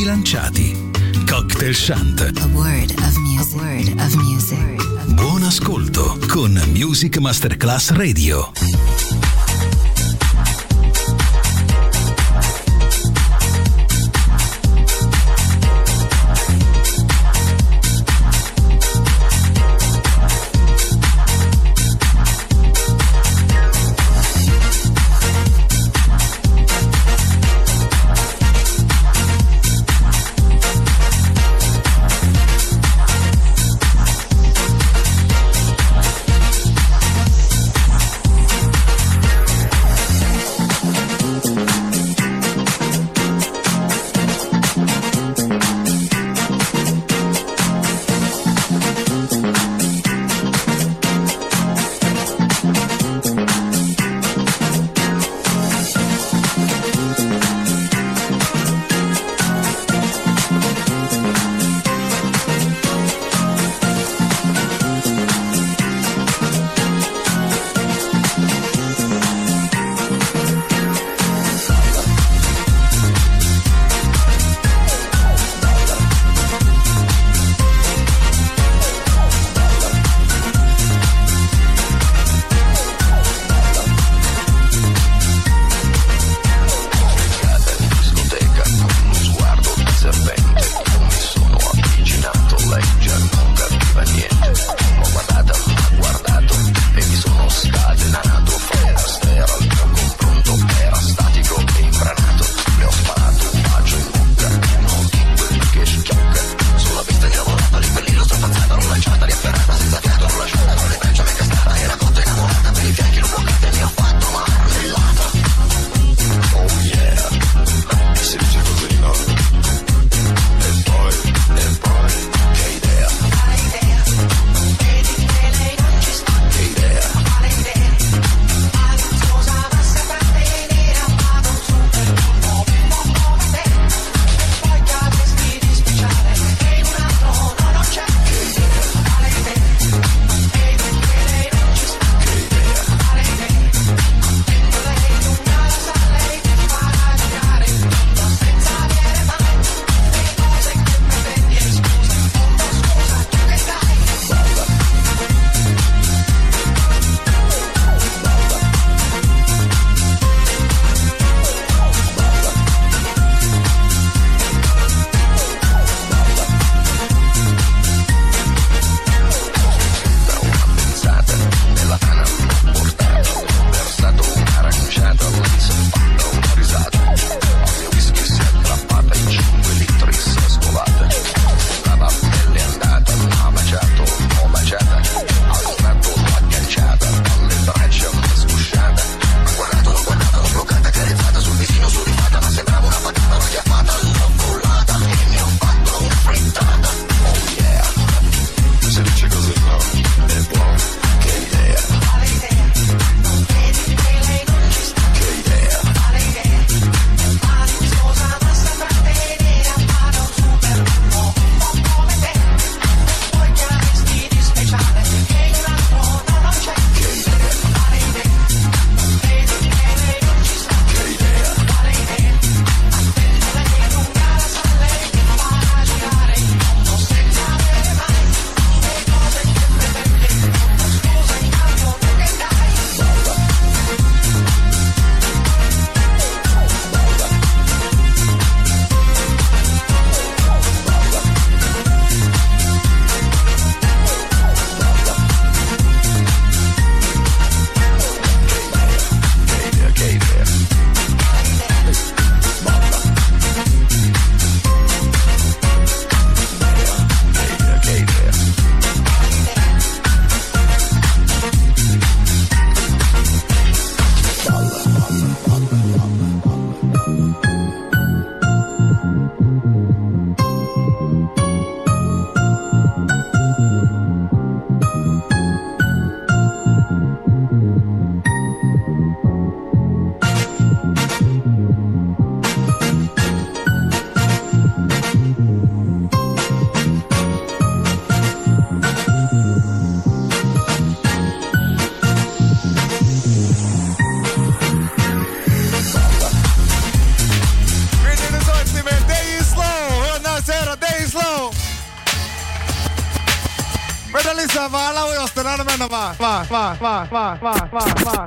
bilanciati. Cocktail Shant. Buon ascolto con Music Masterclass Radio. 哇哇哇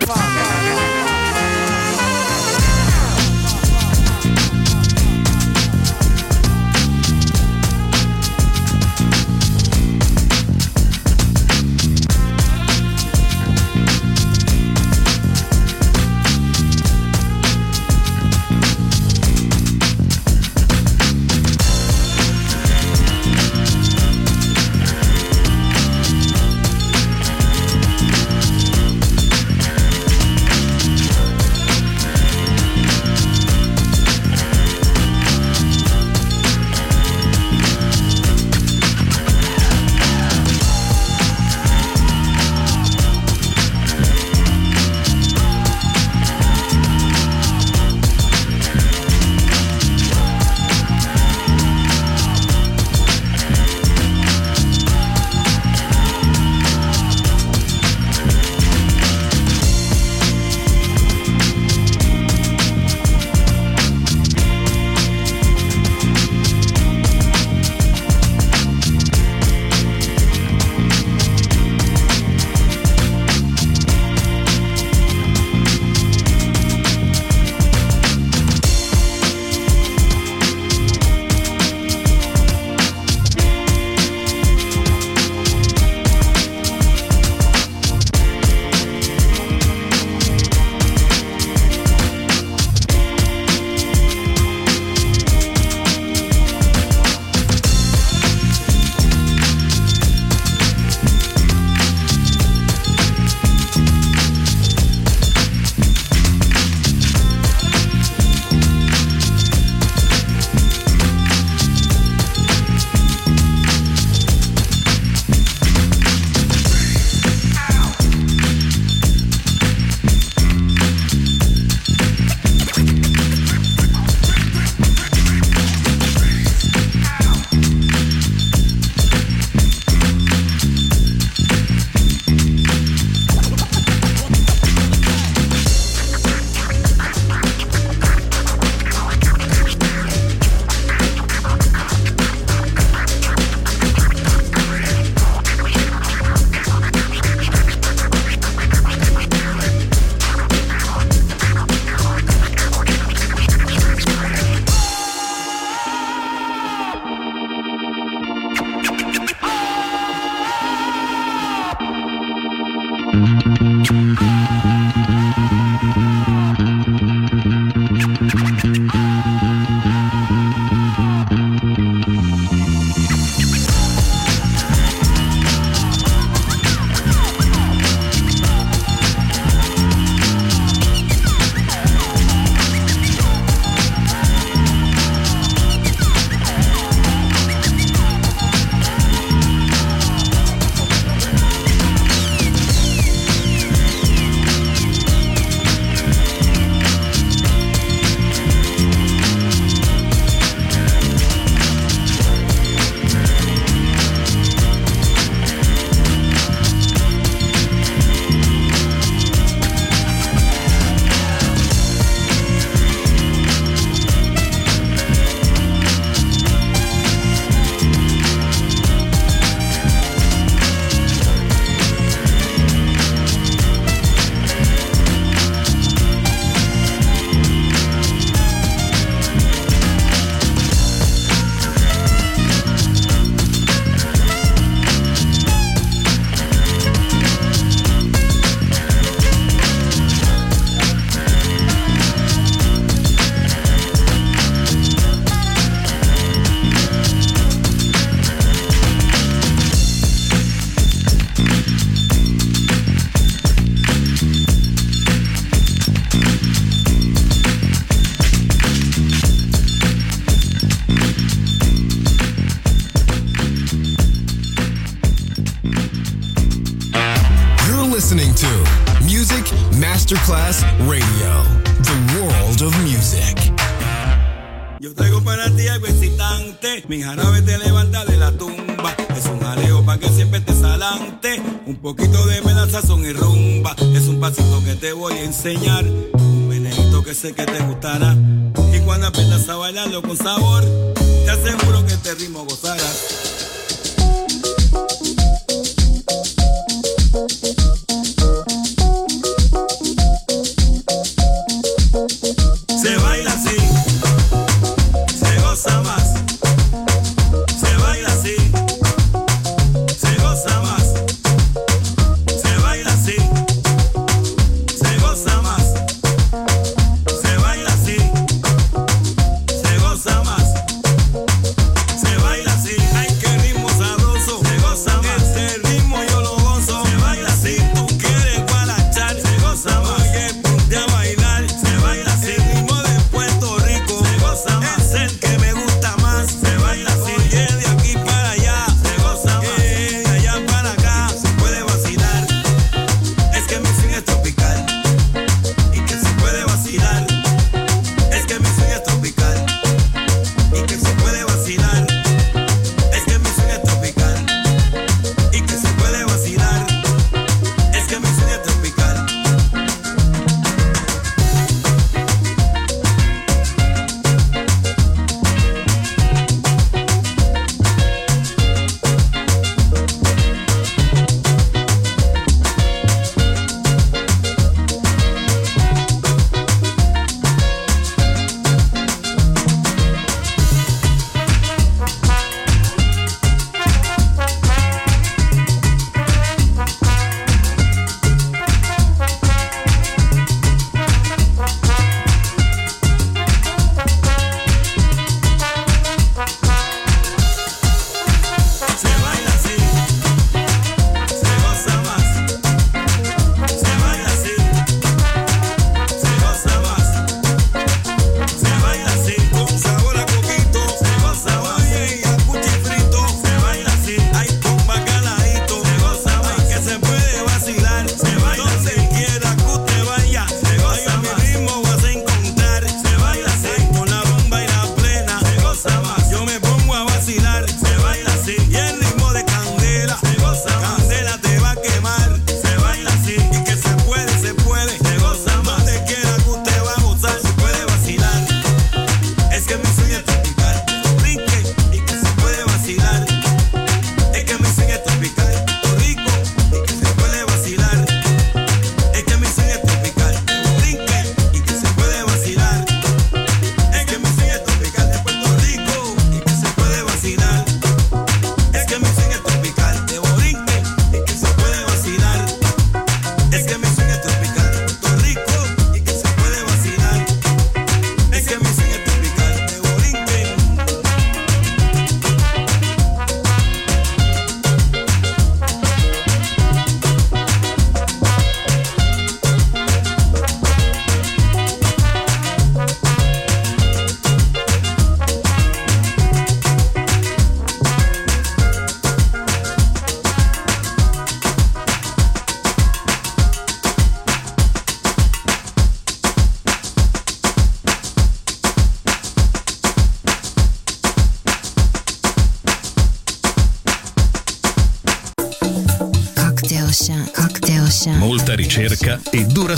Que te gustara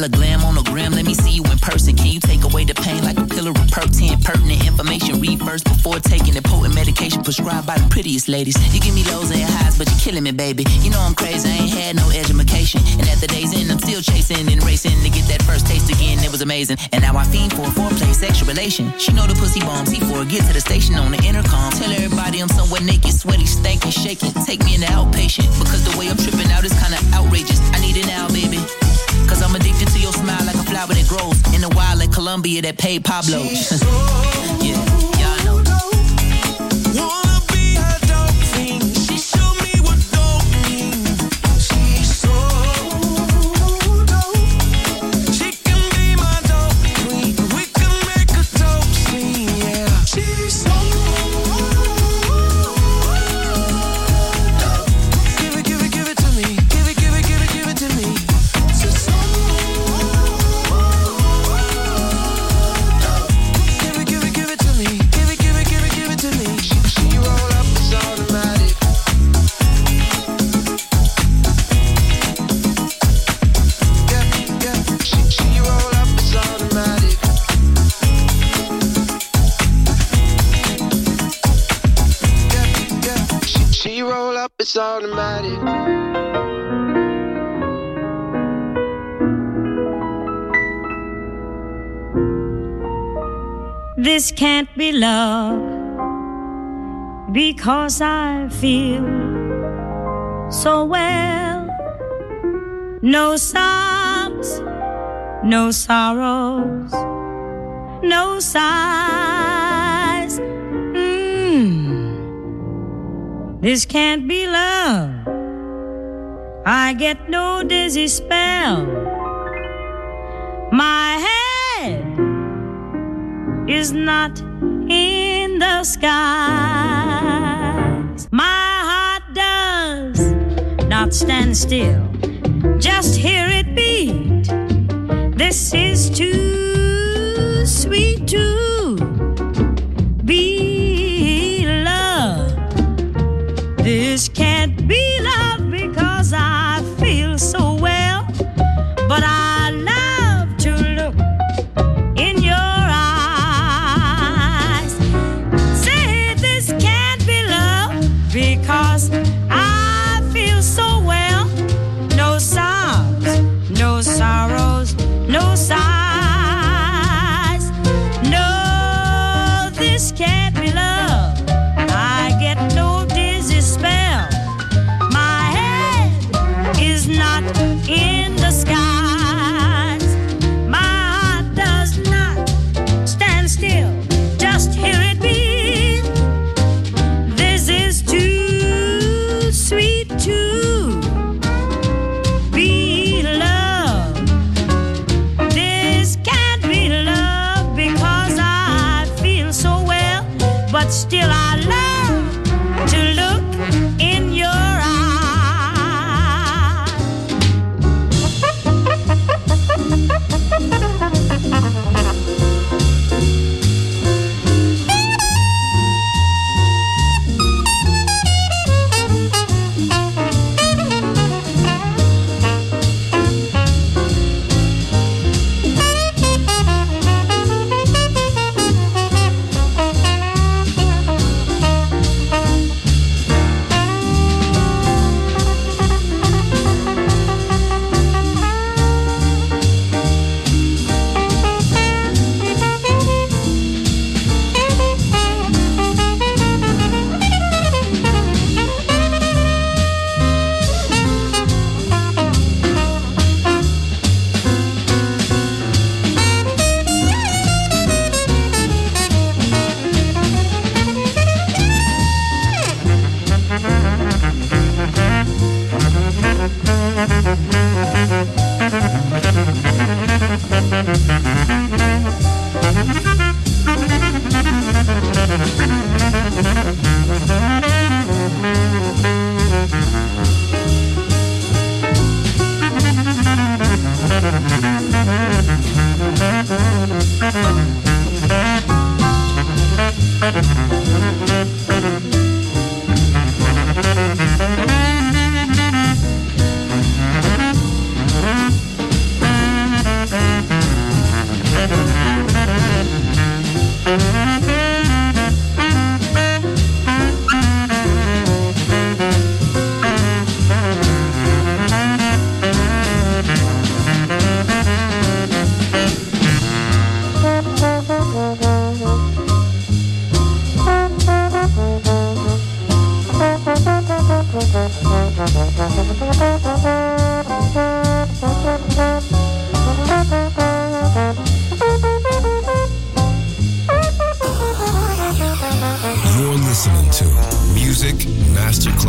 Hella glam on the gram, let me see you in person. Can you take away the pain like a pillar of perk 10? Pertinent information, read first before taking the potent medication prescribed by the prettiest ladies. You give me lows and highs, but you're killing me, baby. You know I'm crazy, I ain't had no education. And at the day's end, I'm still chasing and racing to get that first taste again. It was amazing. And now I fiend for a foreplay, sexual relation. She know the pussy bombs, he for get to the station on the intercom. Tell everybody I'm somewhere naked, sweaty, stankin', shaking. Take me in the outpatient, because the way I'm tripping out is kinda outrageous. I need it now, baby. Cause I'm addicted to your smile like a flower that grows in the wild like Colombia that paid Pablo. This can't be love because I feel so well. No sobs, no sorrows, no sighs. Mm. This can't be love. I get no dizzy spell. My head is not in the skies. My heart does not stand still. Just hear it beat. This is too sweet to be love. This can't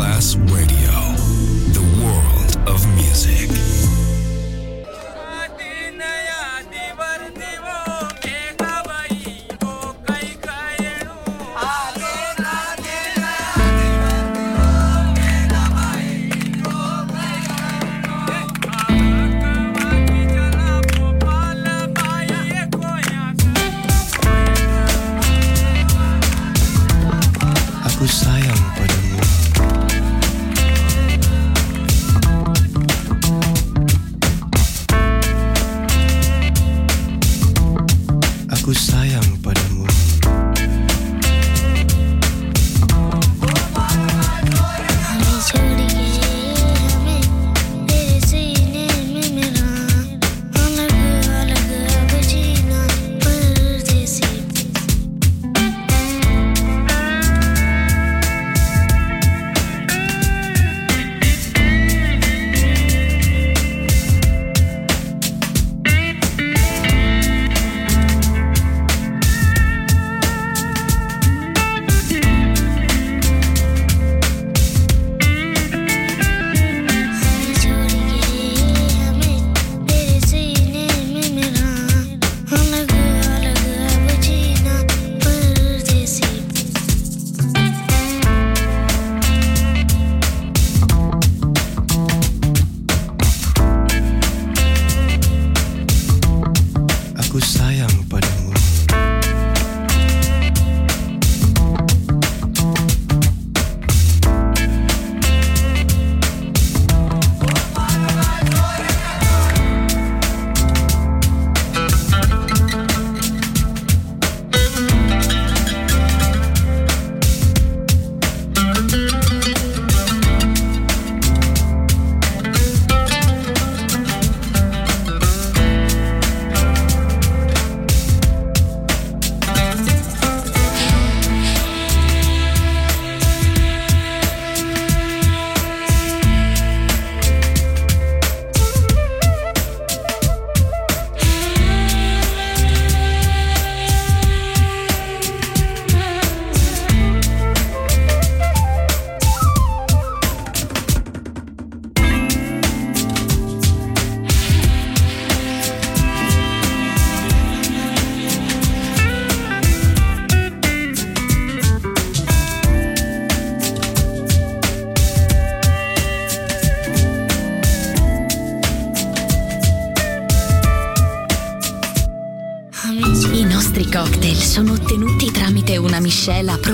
Class Radio.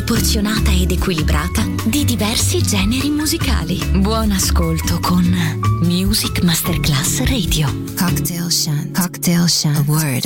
proporzionata ed equilibrata di diversi generi musicali. Buon ascolto con Music Masterclass Radio. Cocktail Shant. Cocktail Shant. A word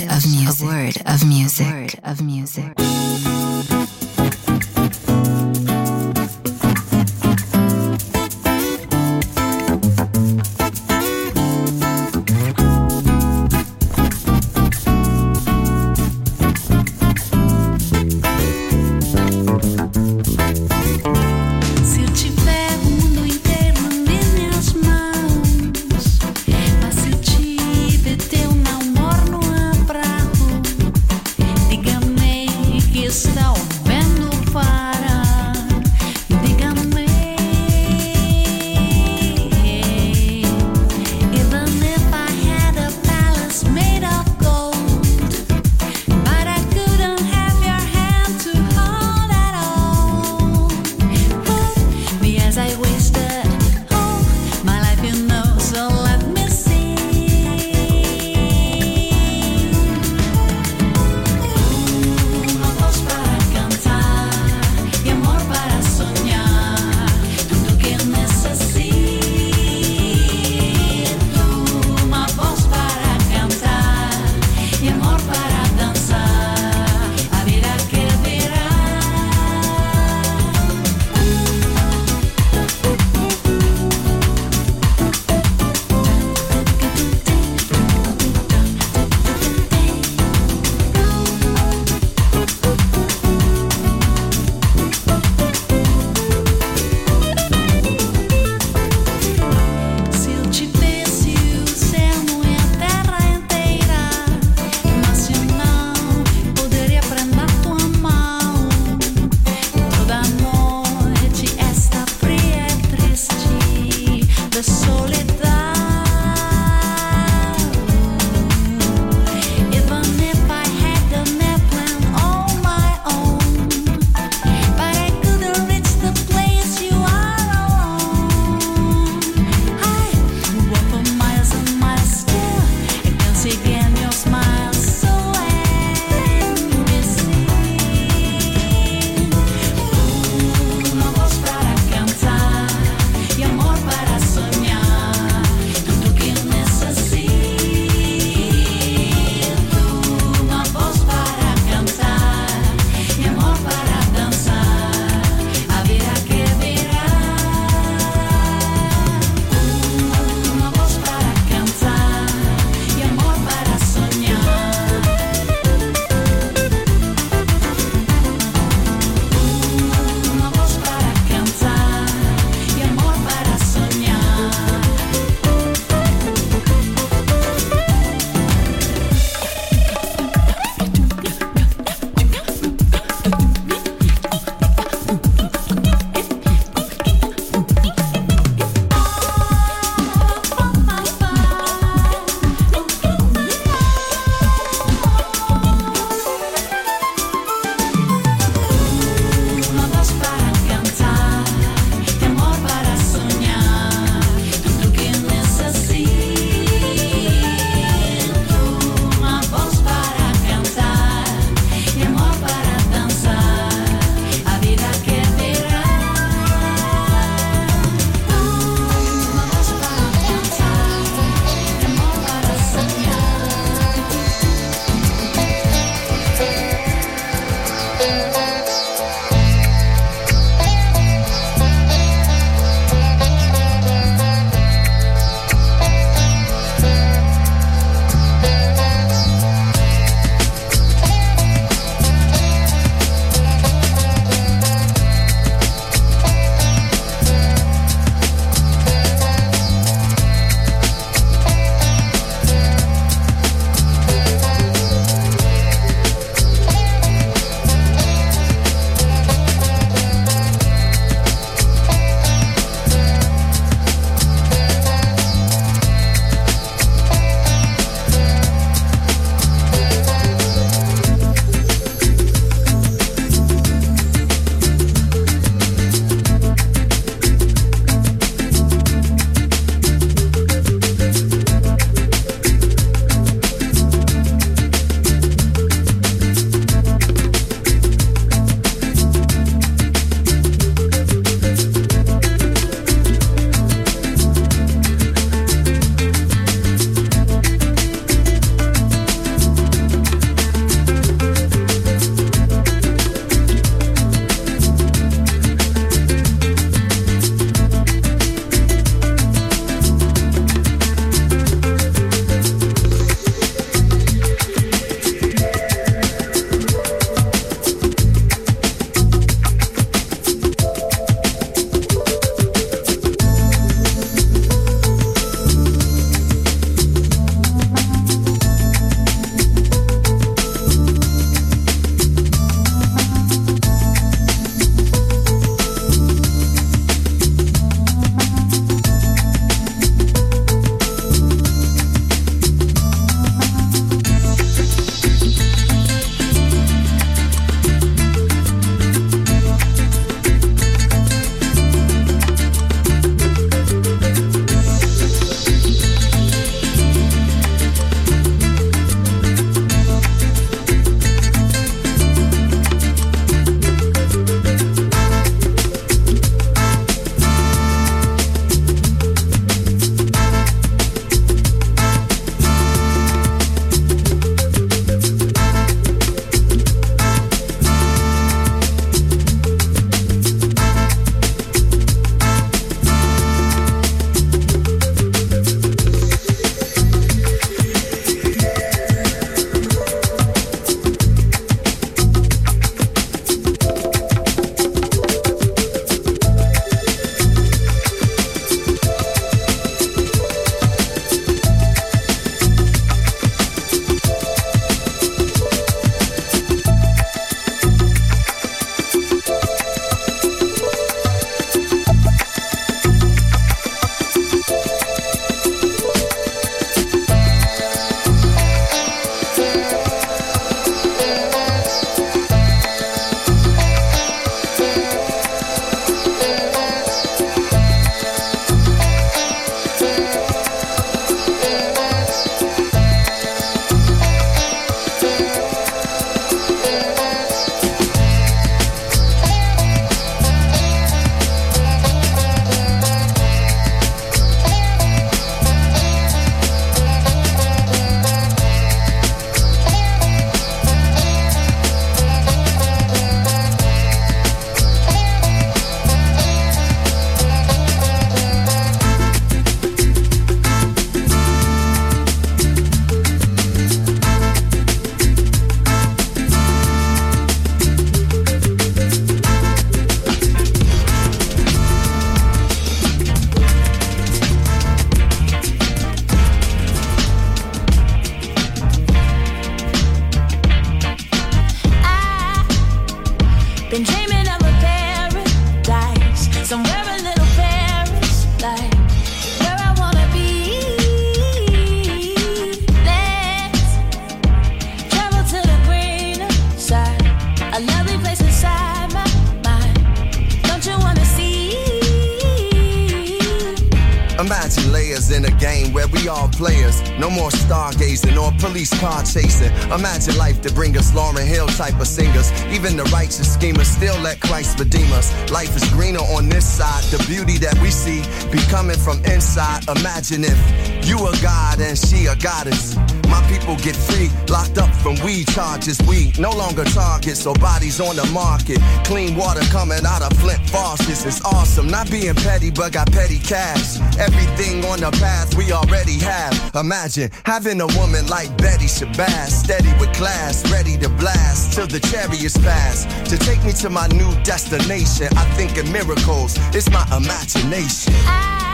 still let Christ redeem us. Life is greener on this side. The beauty that we see be coming from inside. Imagine if you a god and she a goddess. My people get free, locked up from weed charges. We no longer targets, so bodies on the market. Clean water coming out of Flint faucets. It's awesome. Not being petty, but got petty cash. Everything on the path we already have. Imagine having a woman like Betty Shabazz, steady with class, ready to blast till the chariots pass. To take me to my new destination, I think in miracles. It's my imagination. I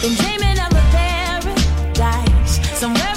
been dreaming of a paradise, somewhere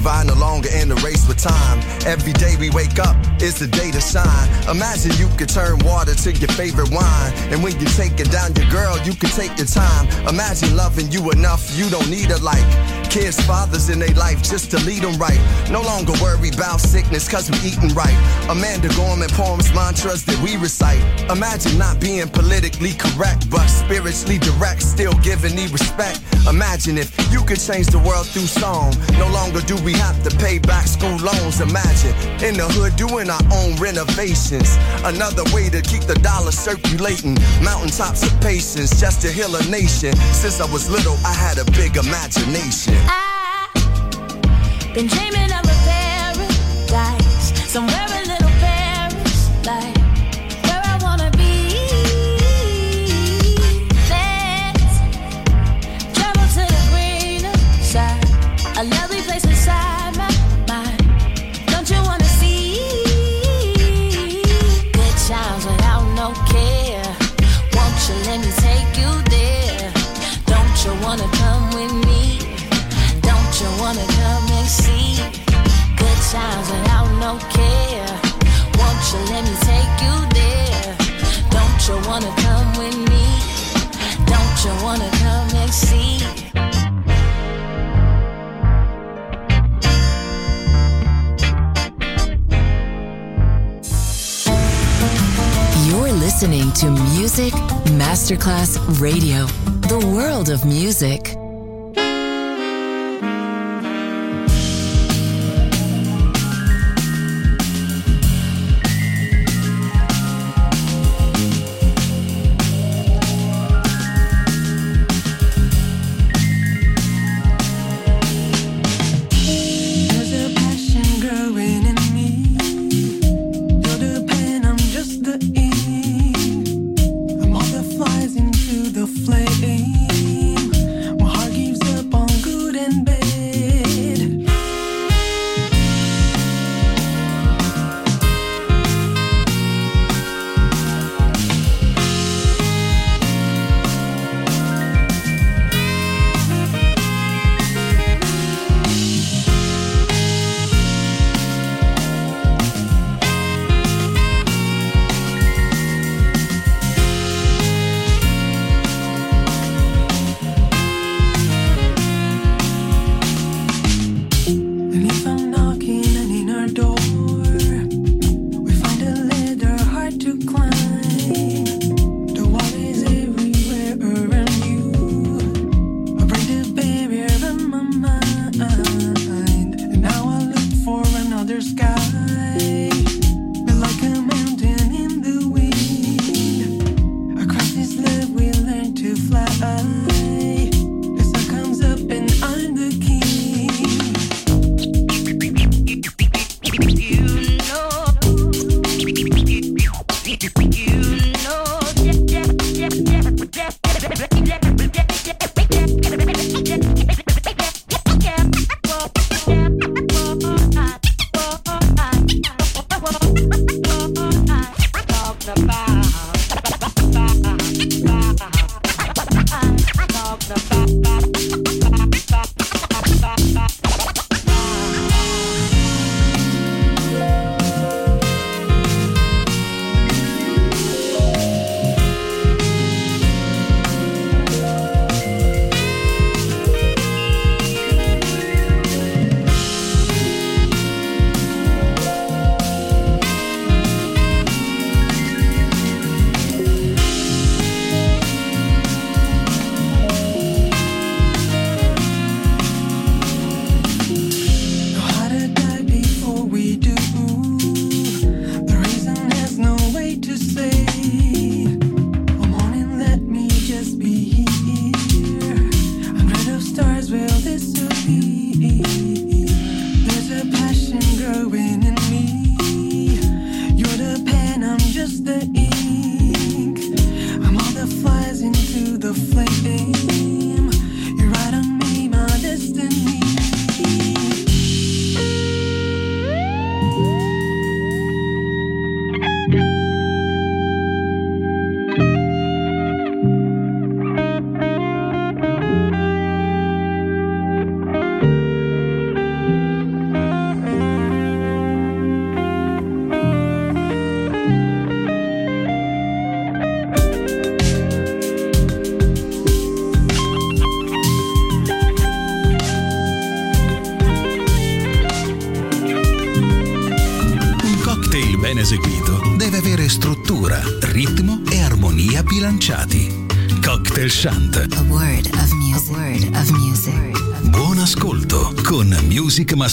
Divine, no longer in the race with time. Every day we wake up is the day to shine. Imagine you could turn water to your favorite wine. And when you take it down your girl, you can take your time. Imagine loving you enough, you don't need a like. Kids, fathers in their life just to lead them right. No longer worry about sickness cause we eating right. Amanda Gorman poems, mantras that we recite. Imagine not being politically correct, but spiritually direct, still giving me respect. Imagine if you could change the world through song. No longer do we have to pay back school loans. Imagine in the hood doing our own renovations. Another way to keep the dollar circulating. Mountaintops of patience just to heal a nation. Since I was little, I had a big imagination. I've Been dreaming of a paradise, somewhere You're listening to Music Masterclass Radio, the world of music.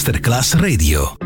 Masterclass Radio.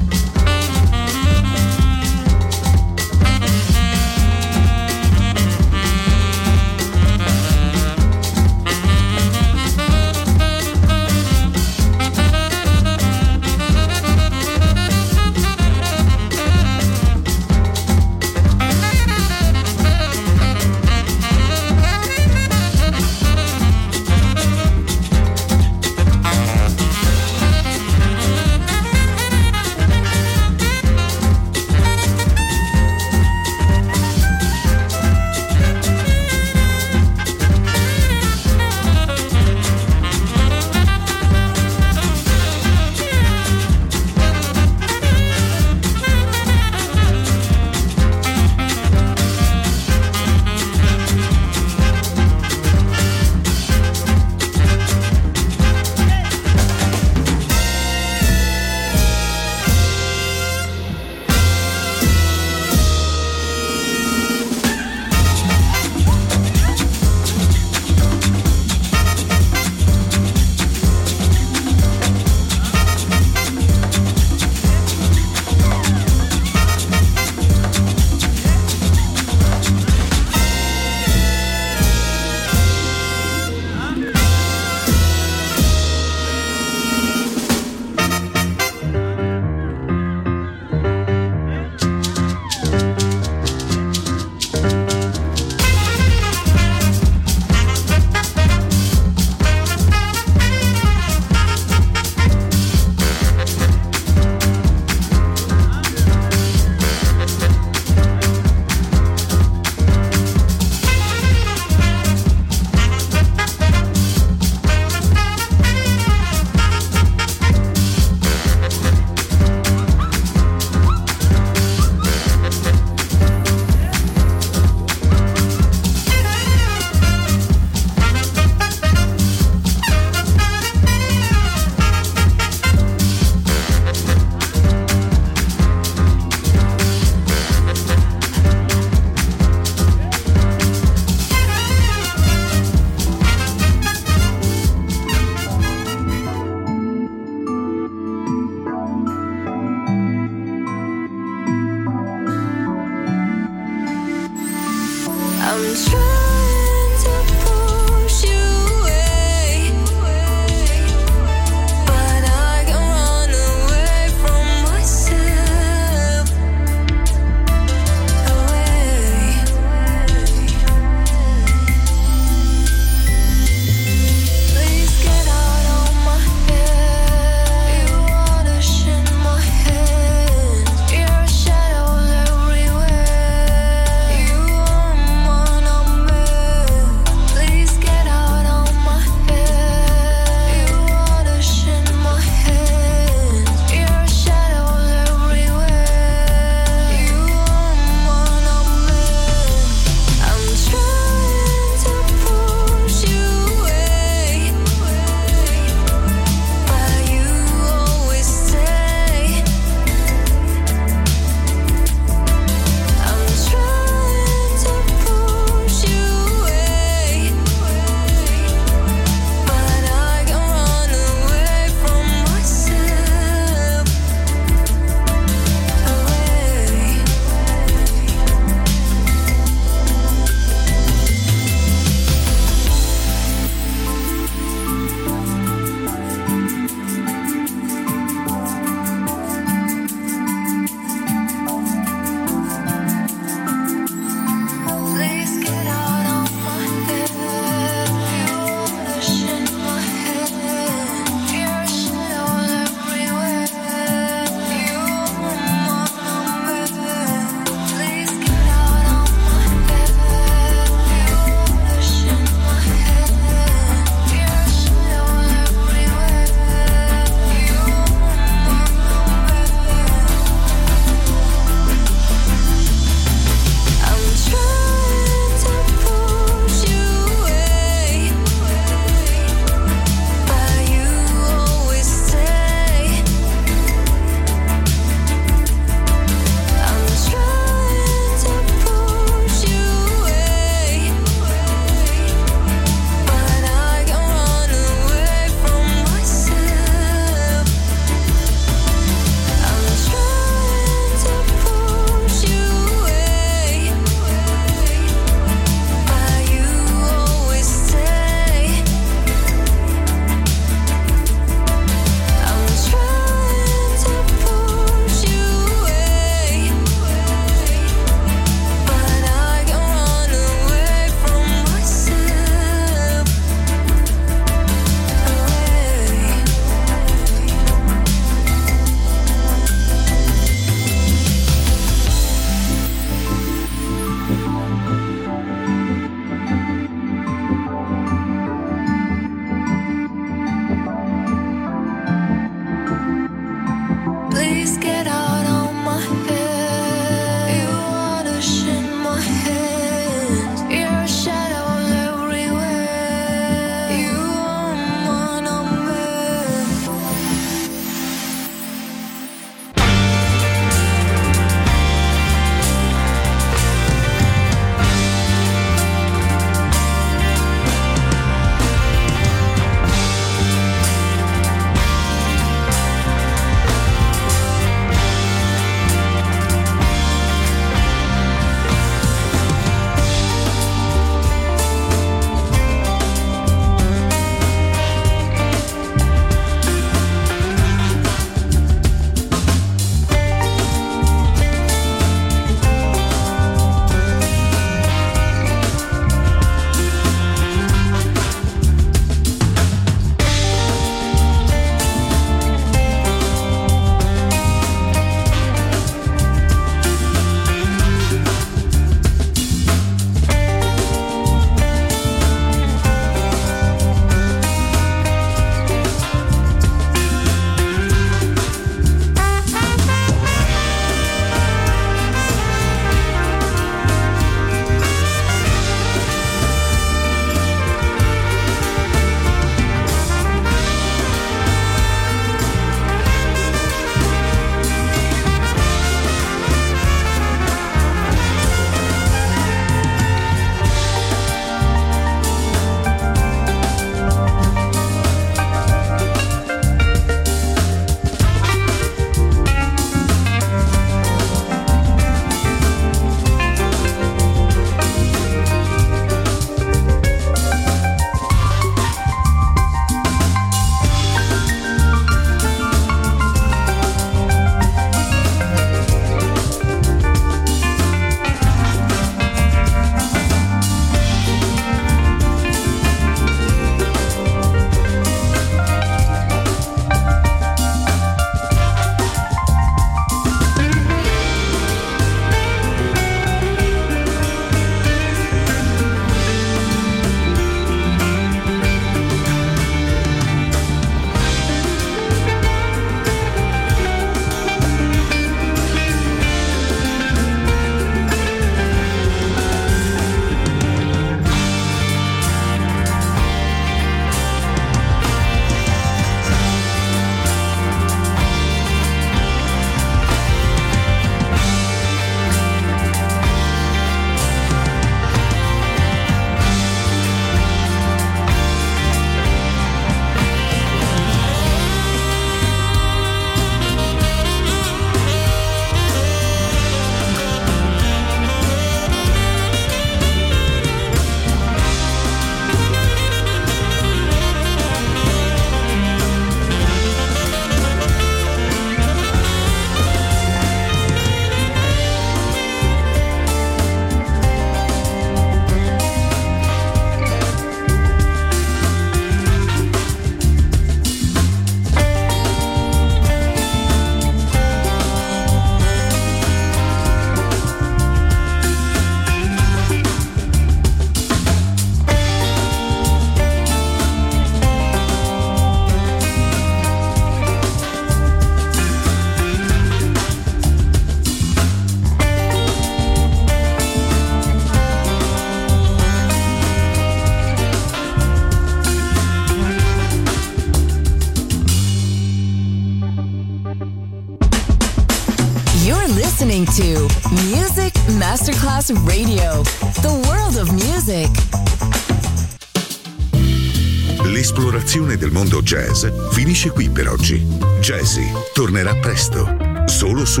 L'esplorazione del mondo jazz finisce qui per oggi. Jazzy tornerà presto, solo su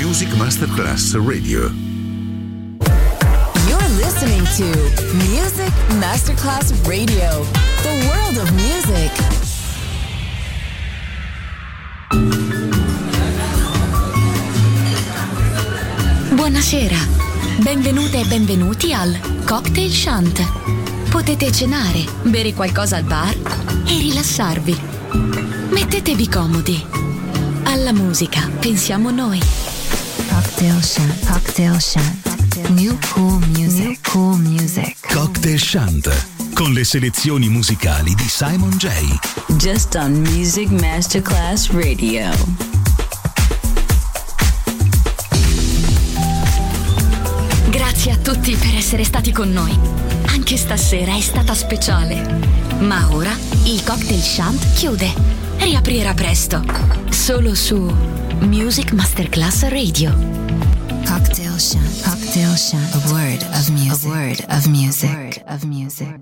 Music Masterclass Radio. You're listening to Music Masterclass Radio, the world of music. Buonasera, benvenute e benvenuti al Cocktail Shant. Potete cenare, bere qualcosa al bar e rilassarvi. Mettetevi comodi. Alla musica pensiamo noi. Cocktail Shant. Cocktail Shant. New cool music. New cool music. Cocktail Shant con le selezioni musicali di Simon J. Just on Music Masterclass Radio. Grazie a tutti per essere stati con noi. Anche stasera è stata speciale. Ma ora il Cocktail Shant chiude. Riaprirà presto. Solo su Music Masterclass Radio. Cocktail Shant. Cocktail Shant. Of music. A word of music. A word of music.